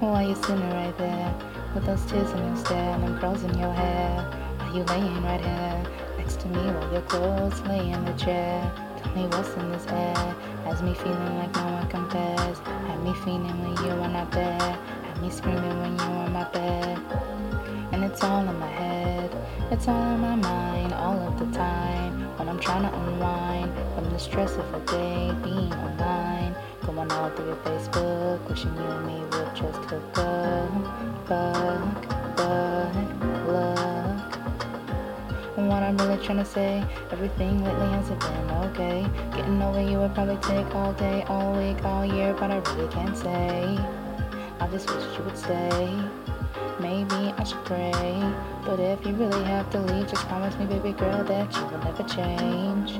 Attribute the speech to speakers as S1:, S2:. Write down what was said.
S1: why you're sitting right there with those tears in your stare and curls in your hair. Are you laying right here next to me while your clothes lay in the chair? Tell me what's in this air. Has me feeling like no one compares. Had me feeling when you were not there. Had me screaming when you were in my bed. And it's all in my head. It's all in my mind all of the time. When I'm trying to unwind from the stress of a day being online. All through your Facebook, wishing you and me would just hook up. But, but, look. And what I'm really trying to say, everything lately hasn't been okay. Getting over you would probably take all day, all week, all year, but I really can't say. I just wish you would stay. Maybe I should pray. But if you really have to leave, just promise me, baby girl, that you will never change.